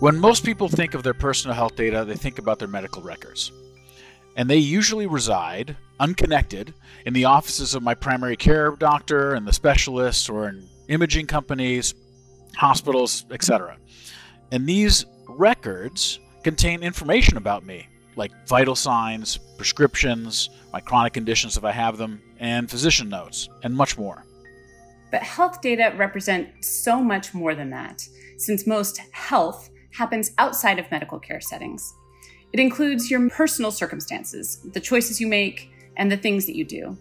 When most people think of their personal health data, they think about their medical records. And they usually reside unconnected in the offices of my primary care doctor and the specialists or in imaging companies, hospitals, etc. And these records contain information about me, like vital signs, prescriptions, my chronic conditions if I have them, and physician notes, and much more. But health data represent so much more than that, since most health happens outside of medical care settings. It includes your personal circumstances, the choices you make, and the things that you do.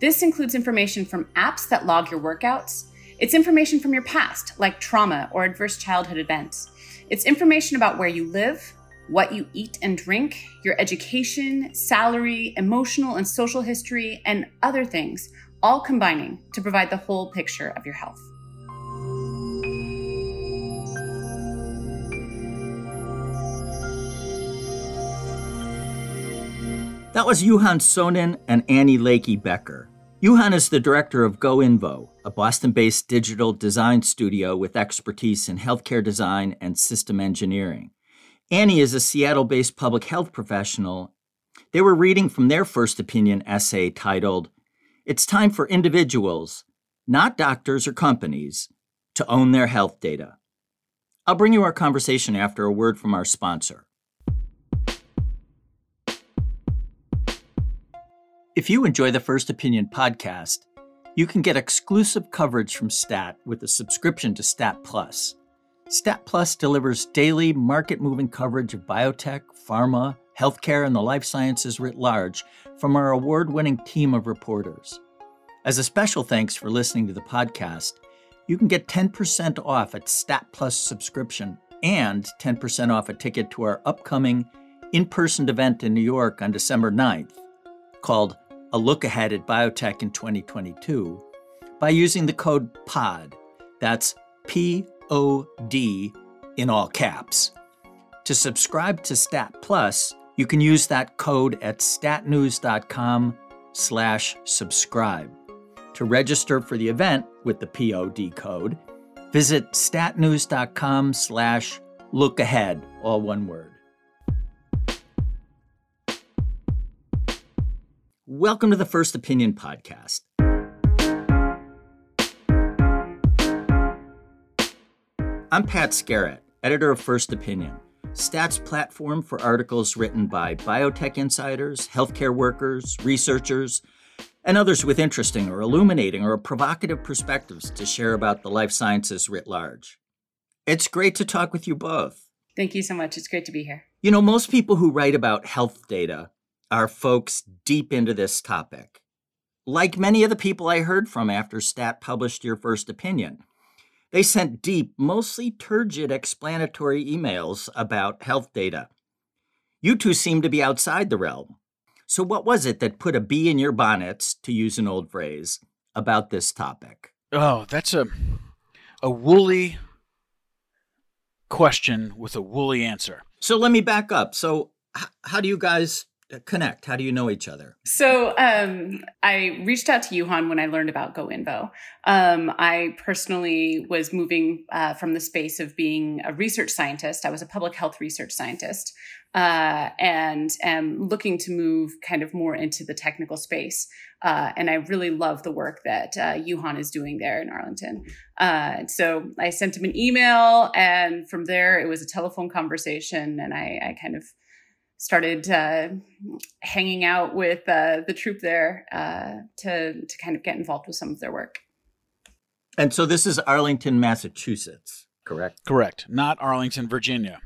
This includes information from apps that log your workouts. It's information from your past, like trauma or adverse childhood events. It's information about where you live, what you eat and drink, your education, salary, emotional and social history, and other things, all combining to provide the whole picture of your health. That was Juhan Sonin and Annie Lakey Becker. Juhan is the director of GoInvo, a Boston based digital design studio with expertise in healthcare design and system engineering. Annie is a Seattle based public health professional. They were reading from their first opinion essay titled, It's Time for Individuals, Not Doctors or Companies, to Own Their Health Data. I'll bring you our conversation after a word from our sponsor. If you enjoy the First Opinion podcast, you can get exclusive coverage from STAT with a subscription to STAT Plus. STAT Plus delivers daily market moving coverage of biotech, pharma, healthcare, and the life sciences writ large from our award winning team of reporters. As a special thanks for listening to the podcast, you can get 10% off at STAT Plus subscription and 10% off a ticket to our upcoming in person event in New York on December 9th called A Look Ahead at Biotech in 2022 by using the code POD. That's P O D in all caps. To subscribe to Stat Plus, you can use that code at statnews.com slash subscribe. To register for the event with the POD code, visit statnews.com slash look ahead, all one word. Welcome to the First Opinion Podcast. I'm Pat Skerrett, editor of First Opinion, Stat's platform for articles written by biotech insiders, healthcare workers, researchers, and others with interesting or illuminating or provocative perspectives to share about the life sciences writ large. It's great to talk with you both. Thank you so much. It's great to be here. You know, most people who write about health data are folks deep into this topic. Like many of the people I heard from after Stat published your first opinion, they sent deep, mostly turgid explanatory emails about health data. You two seem to be outside the realm. So, what was it that put a bee in your bonnets, to use an old phrase, about this topic? Oh, that's a a woolly question with a woolly answer. So let me back up. So, h- how do you guys connect? How do you know each other? So um, I reached out to Juhan when I learned about GoInvo. Um, I personally was moving uh, from the space of being a research scientist. I was a public health research scientist uh, and am looking to move kind of more into the technical space. Uh, and I really love the work that uh, Juhan is doing there in Arlington. Uh, so I sent him an email, and from there it was a telephone conversation, and I, I kind of started uh, hanging out with uh, the troupe there uh, to to kind of get involved with some of their work. And so this is Arlington, Massachusetts, correct? Correct. Not Arlington, Virginia,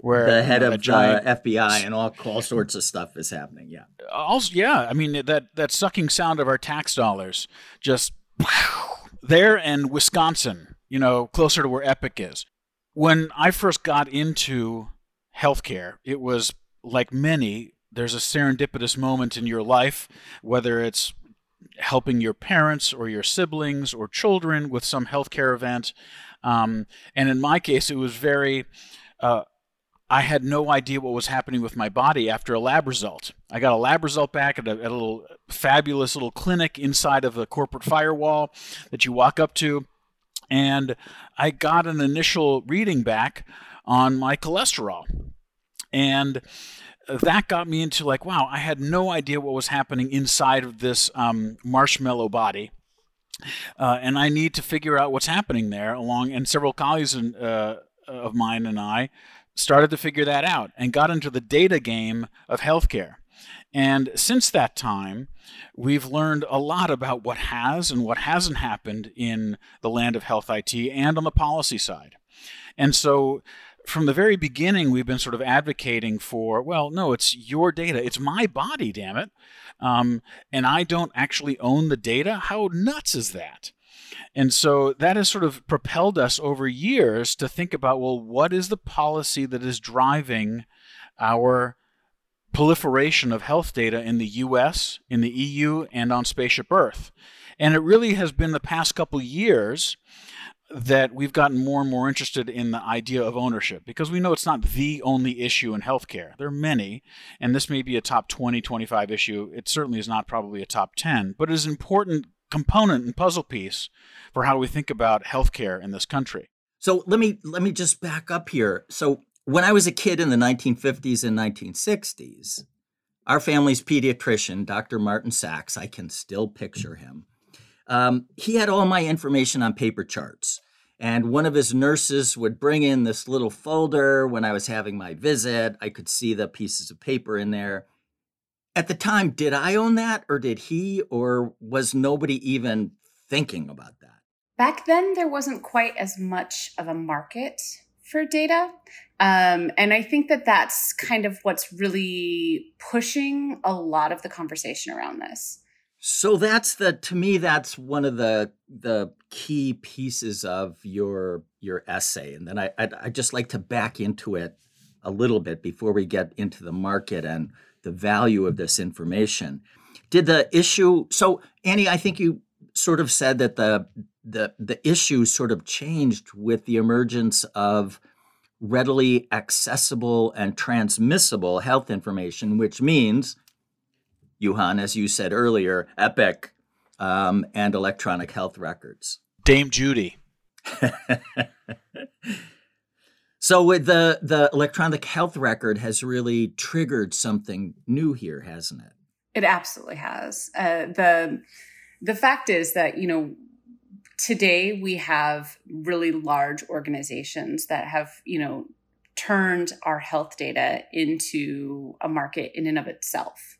where the head uh, of a giant, uh, FBI and all all sorts of stuff is happening. Yeah. also yeah. I mean that that sucking sound of our tax dollars just there and Wisconsin. You know, closer to where Epic is. When I first got into healthcare, it was like many. There's a serendipitous moment in your life, whether it's helping your parents or your siblings or children with some healthcare event. Um, and in my case, it was very, uh, I had no idea what was happening with my body after a lab result. I got a lab result back at a, at a little fabulous little clinic inside of a corporate firewall that you walk up to. And I got an initial reading back on my cholesterol. And that got me into like, wow, I had no idea what was happening inside of this um, marshmallow body. Uh, and I need to figure out what's happening there along, and several colleagues in, uh, of mine and I started to figure that out and got into the data game of healthcare. And since that time, we've learned a lot about what has and what hasn't happened in the land of health IT and on the policy side. And so from the very beginning, we've been sort of advocating for, well, no, it's your data. It's my body, damn it. Um, and I don't actually own the data. How nuts is that? And so that has sort of propelled us over years to think about, well, what is the policy that is driving our proliferation of health data in the US, in the EU, and on Spaceship Earth? And it really has been the past couple years that we've gotten more and more interested in the idea of ownership because we know it's not the only issue in healthcare. There are many, and this may be a top 20, 25 issue. It certainly is not probably a top 10, but it is an important component and puzzle piece for how we think about healthcare in this country. So let me let me just back up here. So when I was a kid in the 1950s and 1960s, our family's pediatrician, Dr. Martin Sachs, I can still picture him um, he had all my information on paper charts. And one of his nurses would bring in this little folder when I was having my visit. I could see the pieces of paper in there. At the time, did I own that or did he, or was nobody even thinking about that? Back then, there wasn't quite as much of a market for data. Um, and I think that that's kind of what's really pushing a lot of the conversation around this. So that's the to me that's one of the the key pieces of your your essay, and then I I'd, I'd just like to back into it a little bit before we get into the market and the value of this information. Did the issue so Annie? I think you sort of said that the the the issue sort of changed with the emergence of readily accessible and transmissible health information, which means Juhan, as you said earlier, Epic um, and electronic health records. Dame Judy. so with the the electronic health record has really triggered something new here, hasn't it? It absolutely has. Uh, the the fact is that you know today we have really large organizations that have you know turned our health data into a market in and of itself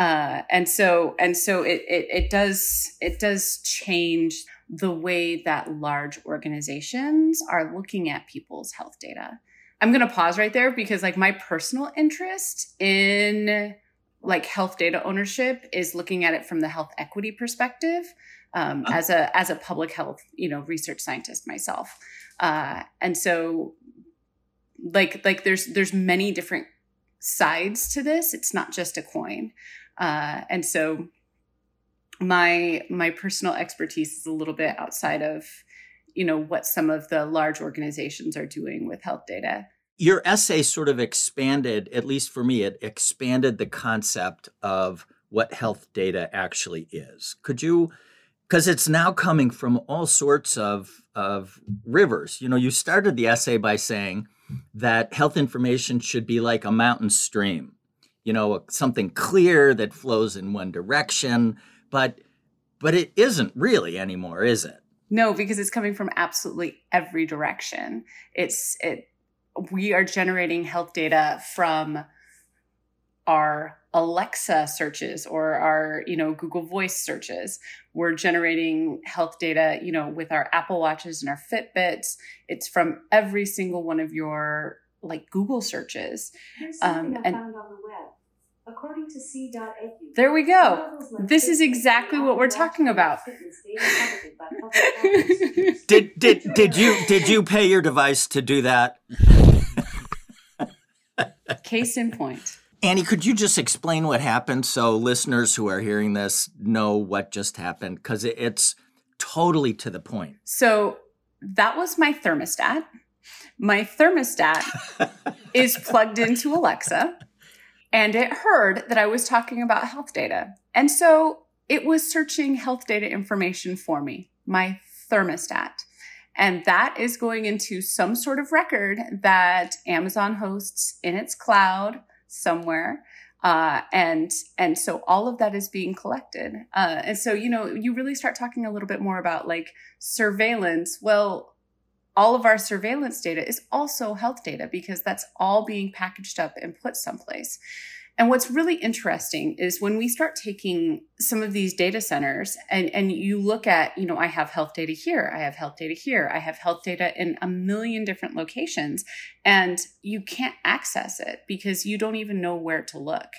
uh, and so and so it, it it does it does change the way that large organizations are looking at people's health data. I'm going to pause right there because like my personal interest in like health data ownership is looking at it from the health equity perspective um, oh. as a as a public health you know research scientist myself uh, and so like like there's there's many different sides to this it's not just a coin uh, and so my my personal expertise is a little bit outside of you know what some of the large organizations are doing with health data. Your essay sort of expanded at least for me it expanded the concept of what health data actually is. Could you because it's now coming from all sorts of of rivers. You know you started the essay by saying that health information should be like a mountain stream you know, something clear that flows in one direction, but but it isn't really anymore, is it? No, because it's coming from absolutely every direction. It's it we are generating health data from our Alexa searches or our, you know, Google Voice searches. We're generating health data, you know, with our Apple Watches and our Fitbits. It's from every single one of your like Google searches. Um, and According to C.edu, there we go. This is exactly what we're talking about. did did did you did you pay your device to do that? Case in point. Annie, could you just explain what happened so listeners who are hearing this know what just happened? Because it's totally to the point. So that was my thermostat. My thermostat is plugged into Alexa and it heard that I was talking about health data. And so it was searching health data information for me, my thermostat. And that is going into some sort of record that Amazon hosts in its cloud somewhere. Uh, and and so all of that is being collected. Uh, and so you know you really start talking a little bit more about like surveillance. Well, all of our surveillance data is also health data because that's all being packaged up and put someplace. And what's really interesting is when we start taking some of these data centers and, and you look at, you know, I have health data here, I have health data here, I have health data in a million different locations, and you can't access it because you don't even know where to look.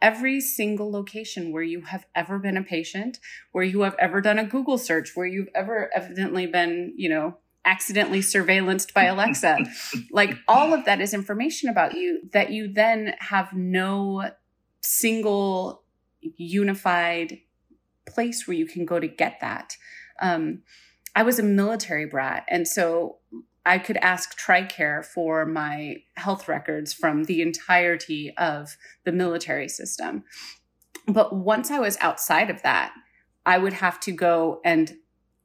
Every single location where you have ever been a patient, where you have ever done a Google search, where you've ever evidently been, you know, accidentally surveillanced by Alexa. like all of that is information about you that you then have no single unified place where you can go to get that. Um, I was a military brat, and so I could ask TRICARE for my health records from the entirety of the military system. But once I was outside of that, I would have to go and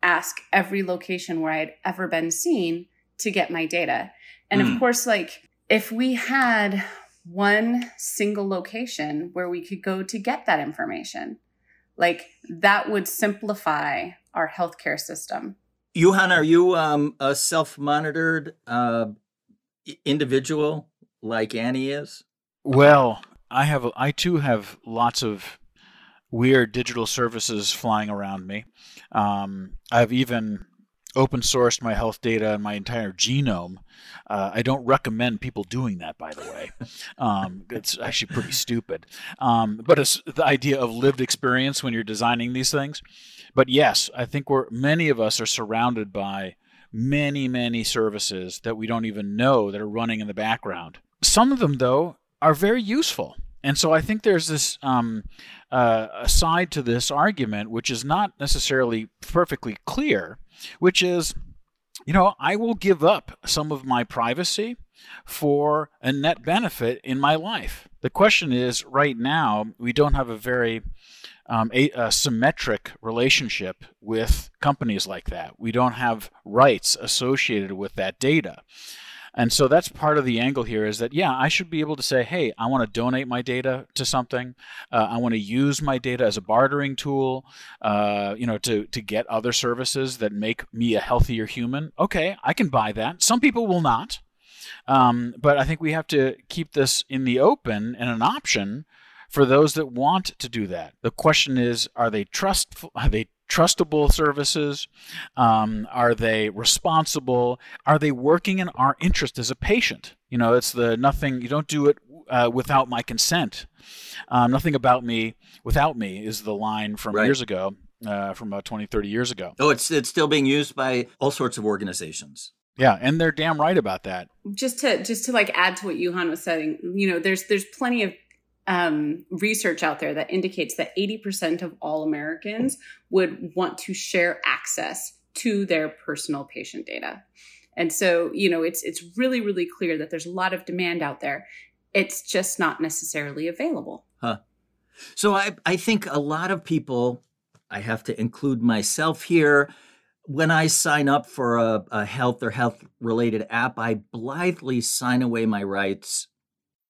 ask every location where I'd ever been seen to get my data. And mm. of hmm. course, like if we had one single location where we could go to get that information, like that would simplify our healthcare system. Juhan, are you um, a self monitored uh, individual like Annie is? Well, I have, I too have lots of weird digital services flying around me. Um, I've even open sourced my health data and my entire genome. Uh, I don't recommend people doing that, by the way. Um, it's actually pretty stupid. Um, but it's the idea of lived experience when you're designing these things. But yes, I think we're many of us are surrounded by many, many services that we don't even know that are running in the background. Some of them, though, are very useful. And so I think there's this um, uh, side to this argument which is not necessarily perfectly clear, which is, you know, I will give up some of my privacy for a net benefit in my life. The question is, right now, we don't have a very um, a, a, symmetric relationship with companies like that. We don't have rights associated with that data. And so that's part of the angle here is that, yeah, I should be able to say, hey, I want to donate my data to something. Uh, I want to use my data as a bartering tool, uh, you know, to, to get other services that make me a healthier human. Okay, I can buy that. Some people will not. Um, but I think we have to keep this in the open and an option for those that want to do that. The question is, are they trustful? Are they trustable services? Um, are they responsible? Are they working in our interest as a patient? You know, it's the nothing, you don't do it uh, without my consent. Um, nothing about me without me is the line from right. years ago, uh, from about 20, 30 years ago. Oh, it's, it's still being used by all sorts of organizations. Yeah, and they're damn right about that. Just to just to like add to what Juhan was saying, you know, there's there's plenty of um, research out there that indicates that 80% of all Americans would want to share access to their personal patient data. And so, you know, it's it's really really clear that there's a lot of demand out there. It's just not necessarily available. Huh. So I I think a lot of people I have to include myself here when I sign up for a, a health or health related app, I blithely sign away my rights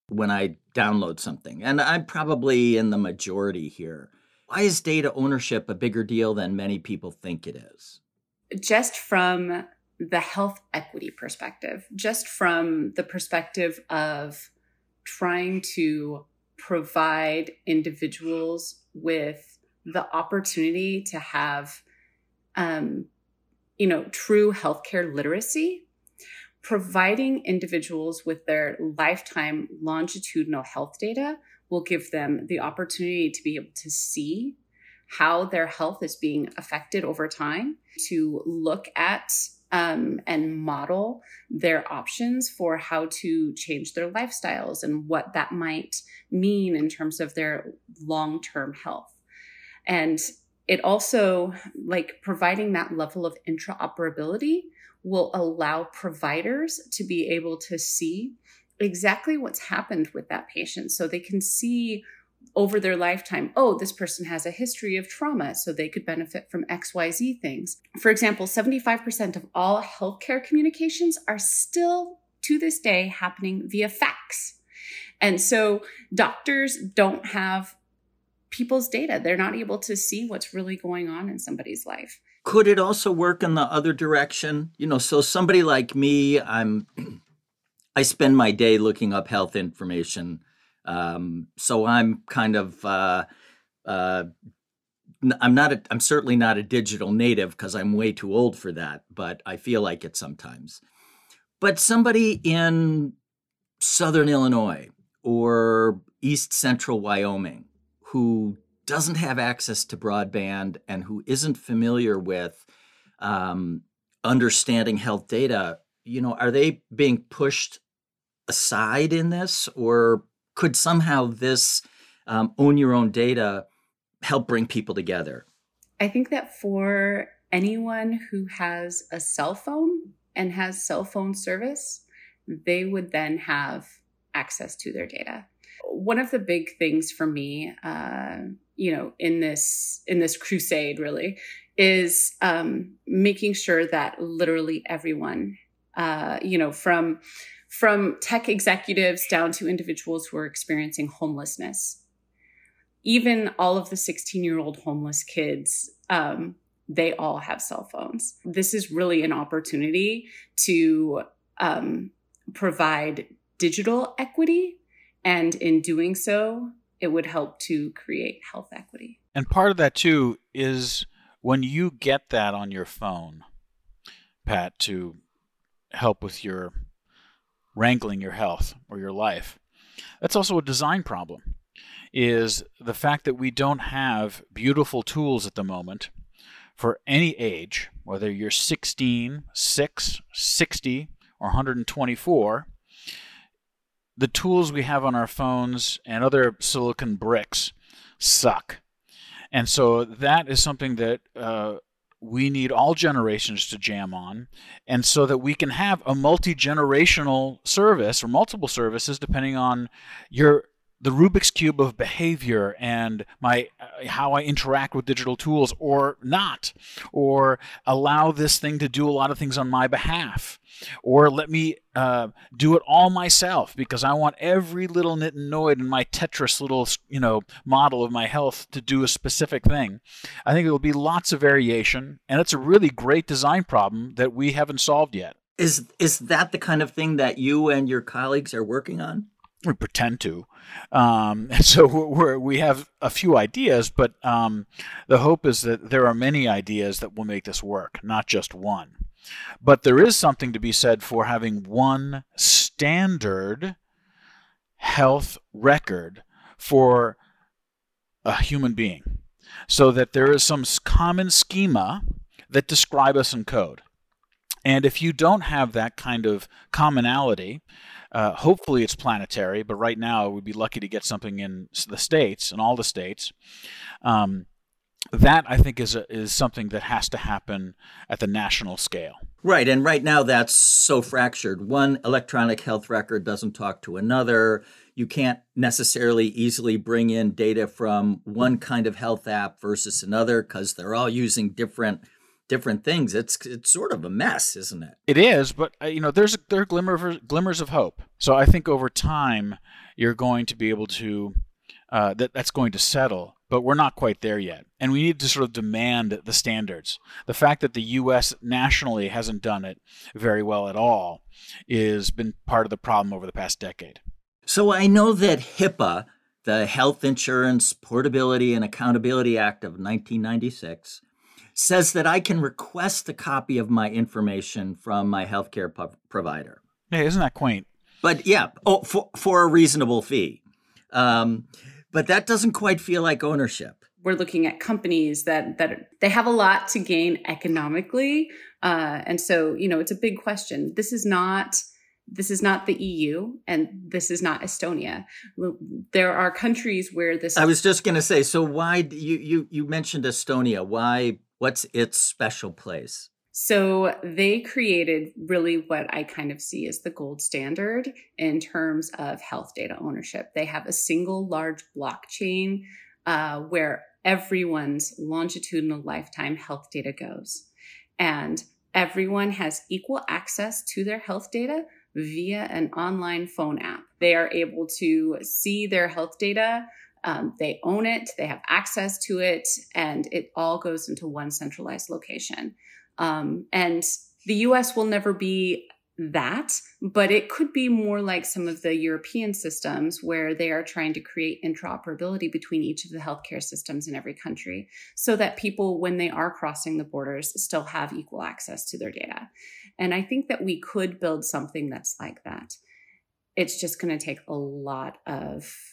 when I download something. And I'm probably in the majority here. Why is data ownership a bigger deal than many people think it is? Just from the health equity perspective, just from the perspective of trying to provide individuals with the opportunity to have um, you know true healthcare literacy providing individuals with their lifetime longitudinal health data will give them the opportunity to be able to see how their health is being affected over time, to look at um, and model their options for how to change their lifestyles and what that might mean in terms of their long term health. And it also, like providing that level of interoperability will allow providers to be able to see exactly what's happened with that patient so they can see over their lifetime. Oh, this person has a history of trauma, so they could benefit from XYZ things. For example, 75% of all healthcare communications are still to this day happening via fax. And so doctors don't have people's data. They're not able to see what's really going on in somebody's life. Could it also work in the other direction? You know, so somebody like me, I'm I spend my day looking up health information. Um, so I'm kind of uh, uh, I'm not a, I'm certainly not a digital native because I'm way too old for that, but I feel like it sometimes. But somebody in southern Illinois or east central Wyoming who doesn't have access to broadband and who isn't familiar with um, understanding health data, you know, are they being pushed aside in this, or could somehow this um, own your own data help bring people together? I think that for anyone who has a cell phone and has cell phone service, they would then have access to their data. One of the big things for me, uh, you know, in this in this crusade, really, is um, making sure that literally everyone, uh, you know, from from tech executives down to individuals who are experiencing homelessness. Even all of the 16 year old homeless kids, um, they all have cell phones. This is really an opportunity to um, provide digital equity. And in doing so, it would help to create health equity. And part of that, too, is when you get that on your phone, Pat, to help with your wrangling your health or your life. That's also a design problem. Is the fact that we don't have beautiful tools at the moment for any age, whether you're 16, 6, 60, or 124, the tools we have on our phones and other silicon bricks suck. And so that is something that uh, we need all generations to jam on and so that we can have a multi-generational service or multiple services depending on your the Rubik's cube of behavior and my uh, how I interact with digital tools or not or allow this thing to do a lot of things on my behalf or let me uh, do it all myself because I want every little nit and noid in my Tetris little you know model of my health to do a specific thing. I think there will be lots of variation, and it's a really great design problem that we haven't solved yet. Is is that the kind of thing that you and your colleagues are working on? We pretend to. Um, so we're, we have a few ideas, but um, the hope is that there are many ideas that will make this work, not just one. But there is something to be said for having one standard health record for a human being, so that there is some common schema that describe us in code. And if you don't have that kind of commonality, uh, hopefully, it's planetary, but right now we'd be lucky to get something in the states, in all the states. Um, that I think is a, is something that has to happen at the national scale. Right, and right now that's so fractured. One electronic health record doesn't talk to another. You can't necessarily easily bring in data from one kind of health app versus another because they're all using different different things. It's it's sort of a mess, isn't it? It is, but uh, you know, there's there are glimmer of, glimmers of hope. So I think over time you're going to be able to uh, that that's going to settle. But we're not quite there yet, and we need to sort of demand the standards. The fact that the U.S. nationally hasn't done it very well at all is been part of the problem over the past decade. So I know that HIPAA, the Health Insurance Portability and Accountability Act of 1996, says that I can request a copy of my information from my healthcare provider. Hey, isn't that quaint? But yeah, oh, for, for a reasonable fee. Um, but that doesn't quite feel like ownership. We're looking at companies that that they have a lot to gain economically, uh, and so you know it's a big question. This is not this is not the EU and this is not Estonia. There are countries where this. I was just going to say. So why you you you mentioned Estonia? Why What's its special place? So they created really what I kind of see as the gold standard in terms of health data ownership. They have a single large blockchain uh, where everyone's longitudinal lifetime health data goes. And everyone has equal access to their health data via an online phone app. They are able to see their health data. Um, they own it, they have access to it, and it all goes into one centralized location. Um, and the US will never be that, but it could be more like some of the European systems where they are trying to create interoperability between each of the healthcare systems in every country so that people, when they are crossing the borders, still have equal access to their data. And I think that we could build something that's like that. It's just going to take a lot of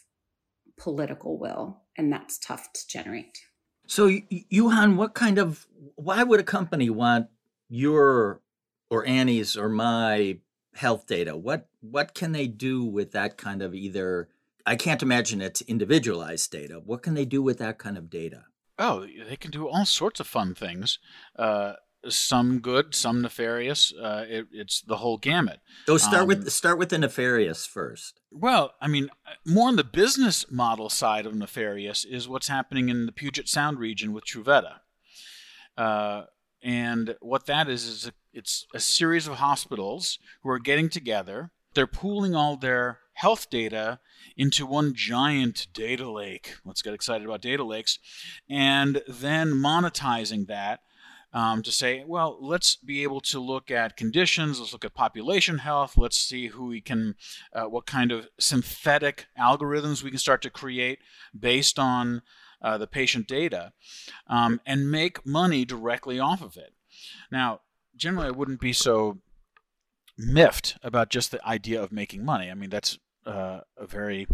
political will, and that's tough to generate. So, Juhan, what kind of why would a company want your or Annie's or my health data? What what can they do with that kind of either? I can't imagine it's individualized data. What can they do with that kind of data? Oh, they can do all sorts of fun things. Uh, some good, some nefarious. Uh, it, it's the whole gamut. Go start um, with start with the nefarious first. Well, I mean, more on the business model side of nefarious is what's happening in the Puget Sound region with Truveta. Uh, and what that is is a, it's a series of hospitals who are getting together. They're pooling all their health data into one giant data lake. Let's get excited about data lakes, and then monetizing that um, to say, well, let's be able to look at conditions, let's look at population health, let's see who we can, uh, what kind of synthetic algorithms we can start to create based on uh, the patient data, um, and make money directly off of it. Now, generally, I wouldn't be so miffed about just the idea of making money. I mean, that's uh, a very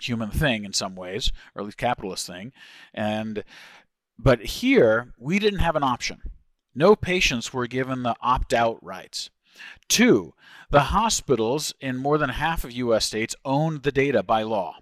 human thing in some ways, or at least capitalist thing, and but here we didn't have an option. No patients were given the opt out rights. Two, the hospitals in more than half of U.S. states owned the data by law.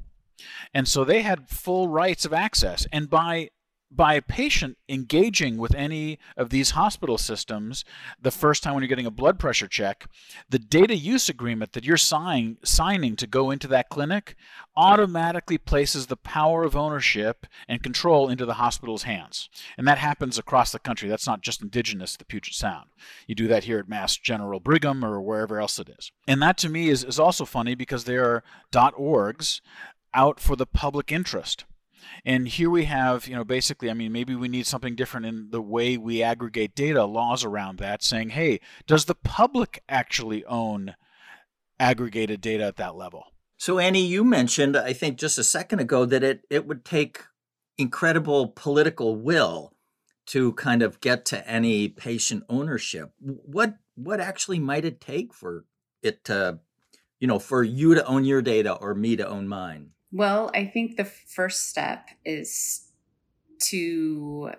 And so they had full rights of access. And by by a patient engaging with any of these hospital systems the first time when you're getting a blood pressure check, the data use agreement that you're sign, signing to go into that clinic automatically places the power of ownership and control into the hospital's hands. And that happens across the country. That's not just indigenous to the Puget Sound. You do that here at Mass General Brigham or wherever else it is. And that to me is, is also funny because there are .orgs out for the public interest. And here we have, you know, basically, I mean, maybe we need something different in the way we aggregate data, laws around that, saying, hey, does the public actually own aggregated data at that level? So, Annie, you mentioned, I think just a second ago, that it, it would take incredible political will to kind of get to any patient ownership. What what actually might it take for it to, you know, for you to own your data or me to own mine? Well, I think the first step is to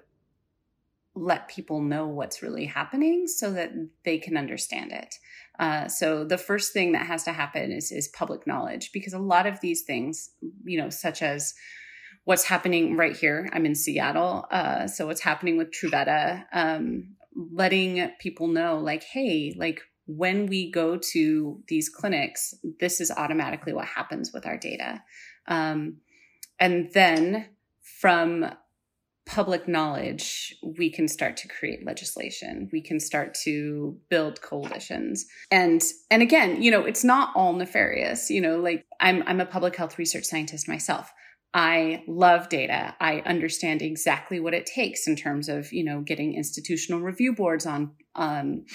let people know what's really happening so that they can understand it. Uh, so the first thing that has to happen is is public knowledge because a lot of these things, you know, such as what's happening right here. I'm in Seattle, uh, so what's happening with Truveta, um, letting people know, like, hey, like when we go to these clinics, this is automatically what happens with our data. Um, and then from public knowledge, we can start to create legislation. We can start to build coalitions. And and again, you know, it's not all nefarious. You know, like I'm I'm a public health research scientist myself. I love data. I understand exactly what it takes in terms of, you know, getting institutional review boards on um,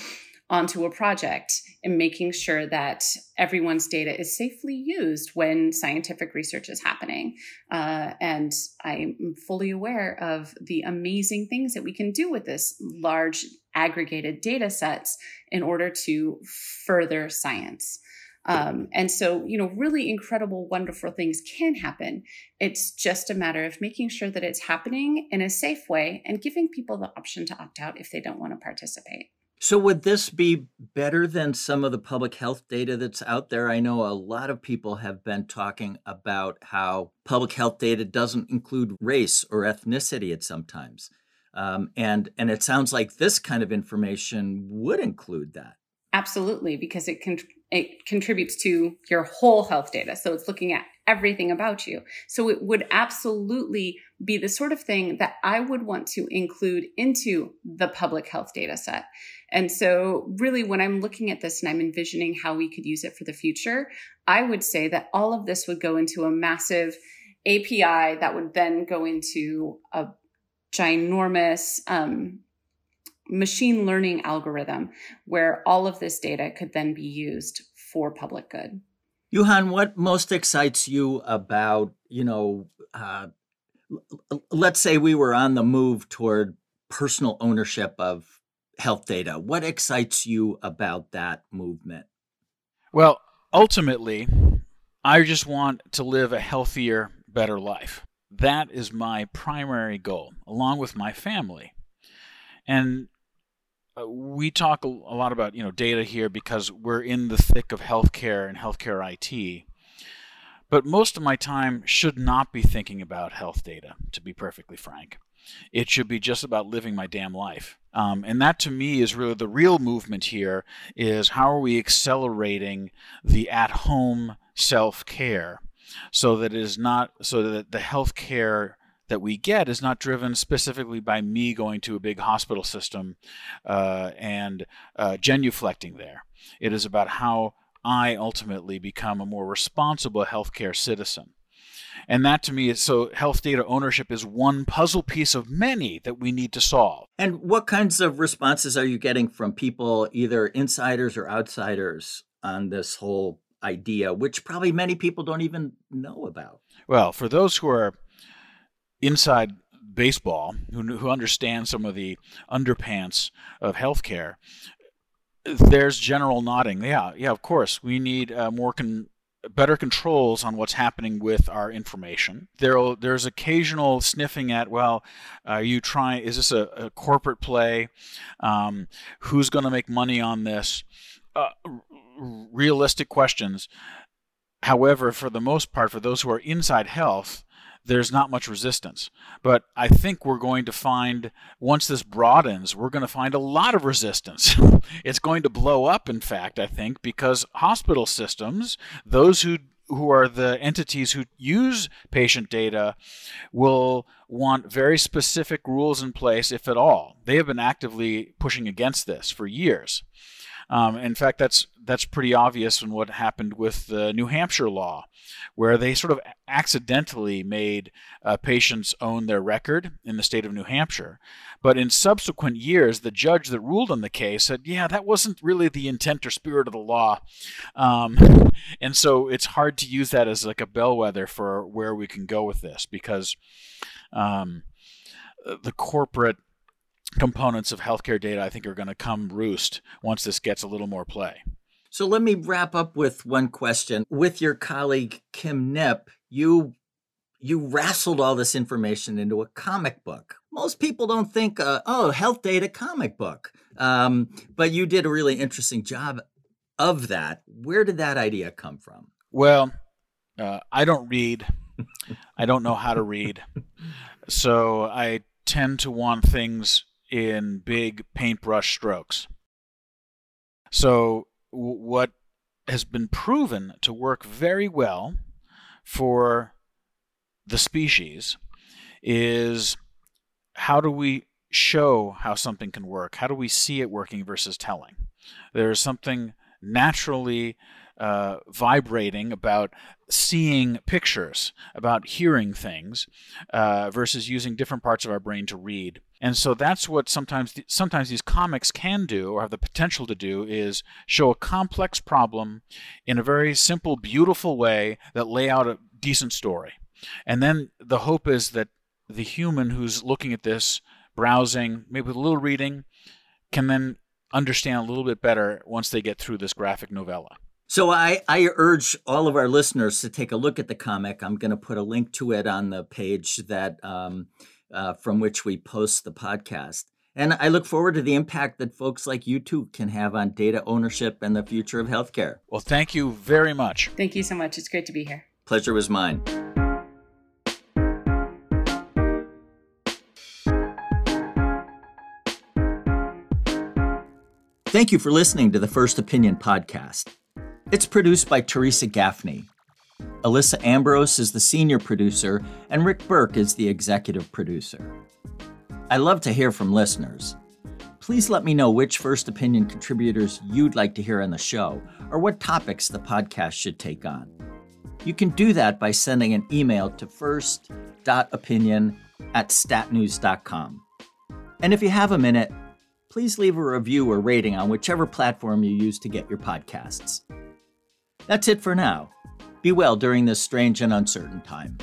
onto a project and making sure that everyone's data is safely used when scientific research is happening. Uh, and I'm fully aware of the amazing things that we can do with this large aggregated data sets in order to further science. Um, and so, you know, really incredible, wonderful things can happen. It's just a matter of making sure that it's happening in a safe way and giving people the option to opt out if they don't want to participate. So, would this be better than some of the public health data that's out there? I know a lot of people have been talking about how public health data doesn't include race or ethnicity at sometimes. Um, and and it sounds like this kind of information would include that. Absolutely, because it can it contributes to your whole health data. So it's looking at everything about you. So it would absolutely be the sort of thing that I would want to include into the public health data set. And so really when I'm looking at this and I'm envisioning how we could use it for the future, I would say that all of this would go into a massive API that would then go into a ginormous um, machine learning algorithm where all of this data could then be used for public good. Juhan, what most excites you about, you know, uh, let's say we were on the move toward personal ownership of health data. What excites you about that movement? Well, ultimately, I just want to live a healthier, better life. That is my primary goal, along with my family. And uh, we talk a lot about you know data here because we're in the thick of healthcare and healthcare IT. But most of my time should not be thinking about health data, to be perfectly frank. It should be just about living my damn life. Um, and that to me is really the real movement here is how are we accelerating the at home self care so that it is not so that the health care that we get is not driven specifically by me going to a big hospital system uh, and uh, genuflecting there. It is about how I ultimately become a more responsible healthcare citizen. And that to me is so health data ownership is one puzzle piece of many that we need to solve. And what kinds of responses are you getting from people, either insiders or outsiders, on this whole idea, which probably many people don't even know about? Well, for those who are inside baseball who, who understand some of the underpants of healthcare, there's general nodding. Yeah, yeah, of course. We need uh, more con- better controls on what's happening with our information. There, there's occasional sniffing at, well, are you trying? Is this a, a corporate play? Um, who's going to make money on this? Uh, realistic questions. However, for the most part, for those who are inside health, there's not much resistance. But I think we're going to find, once this broadens, we're going to find a lot of resistance. it's going to blow up, in fact, I think, because hospital systems, those who who are the entities who use patient data will want very specific rules in place, if at all. They have been actively pushing against this for years. Um, in fact, that's that's pretty obvious in what happened with the New Hampshire law, where they sort of accidentally made uh, patients own their record in the state of New Hampshire. But in subsequent years, the judge that ruled on the case said, "Yeah, that wasn't really the intent or spirit of the law," um, and so it's hard to use that as like a bellwether for where we can go with this because. Um, the corporate components of healthcare data I think are going to come roost once this gets a little more play. So let me wrap up with one question. With your colleague Kim Knipp, you you wrestled all this information into a comic book. Most people don't think, uh, oh, health data comic book, um, but you did a really interesting job of that. Where did that idea come from? Well, uh, I don't read. I don't know how to read, so I tend to want things in big paintbrush strokes. So, w- what has been proven to work very well for the species is how do we show how something can work? How do we see it working versus telling? There's something naturally uh, vibrating about seeing pictures, about hearing things, uh, versus using different parts of our brain to read. And so that's what sometimes sometimes these comics can do, or have the potential to do, is show a complex problem in a very simple, beautiful way that lay out a decent story. And then the hope is that the human who's looking at this, browsing, maybe with a little reading, can then understand a little bit better once they get through this graphic novella. So I, I urge all of our listeners to take a look at the comic. I'm going to put a link to it on the page that um, uh, from which we post the podcast. And I look forward to the impact that folks like you two can have on data ownership and the future of healthcare. Well, thank you very much. Thank you so much. It's great to be here. Pleasure was mine. Thank you for listening to the First Opinion podcast. It's produced by Teresa Gaffney. Alyssa Ambrose is the senior producer, and Rick Berke is the executive producer. I love to hear from listeners. Please let me know which First Opinion contributors you'd like to hear on the show, or what topics the podcast should take on. You can do that by sending an email to first.opinion at statnews.com. And if you have a minute, please leave a review or rating on whichever platform you use to get your podcasts. That's it for now. Be well during this strange and uncertain time.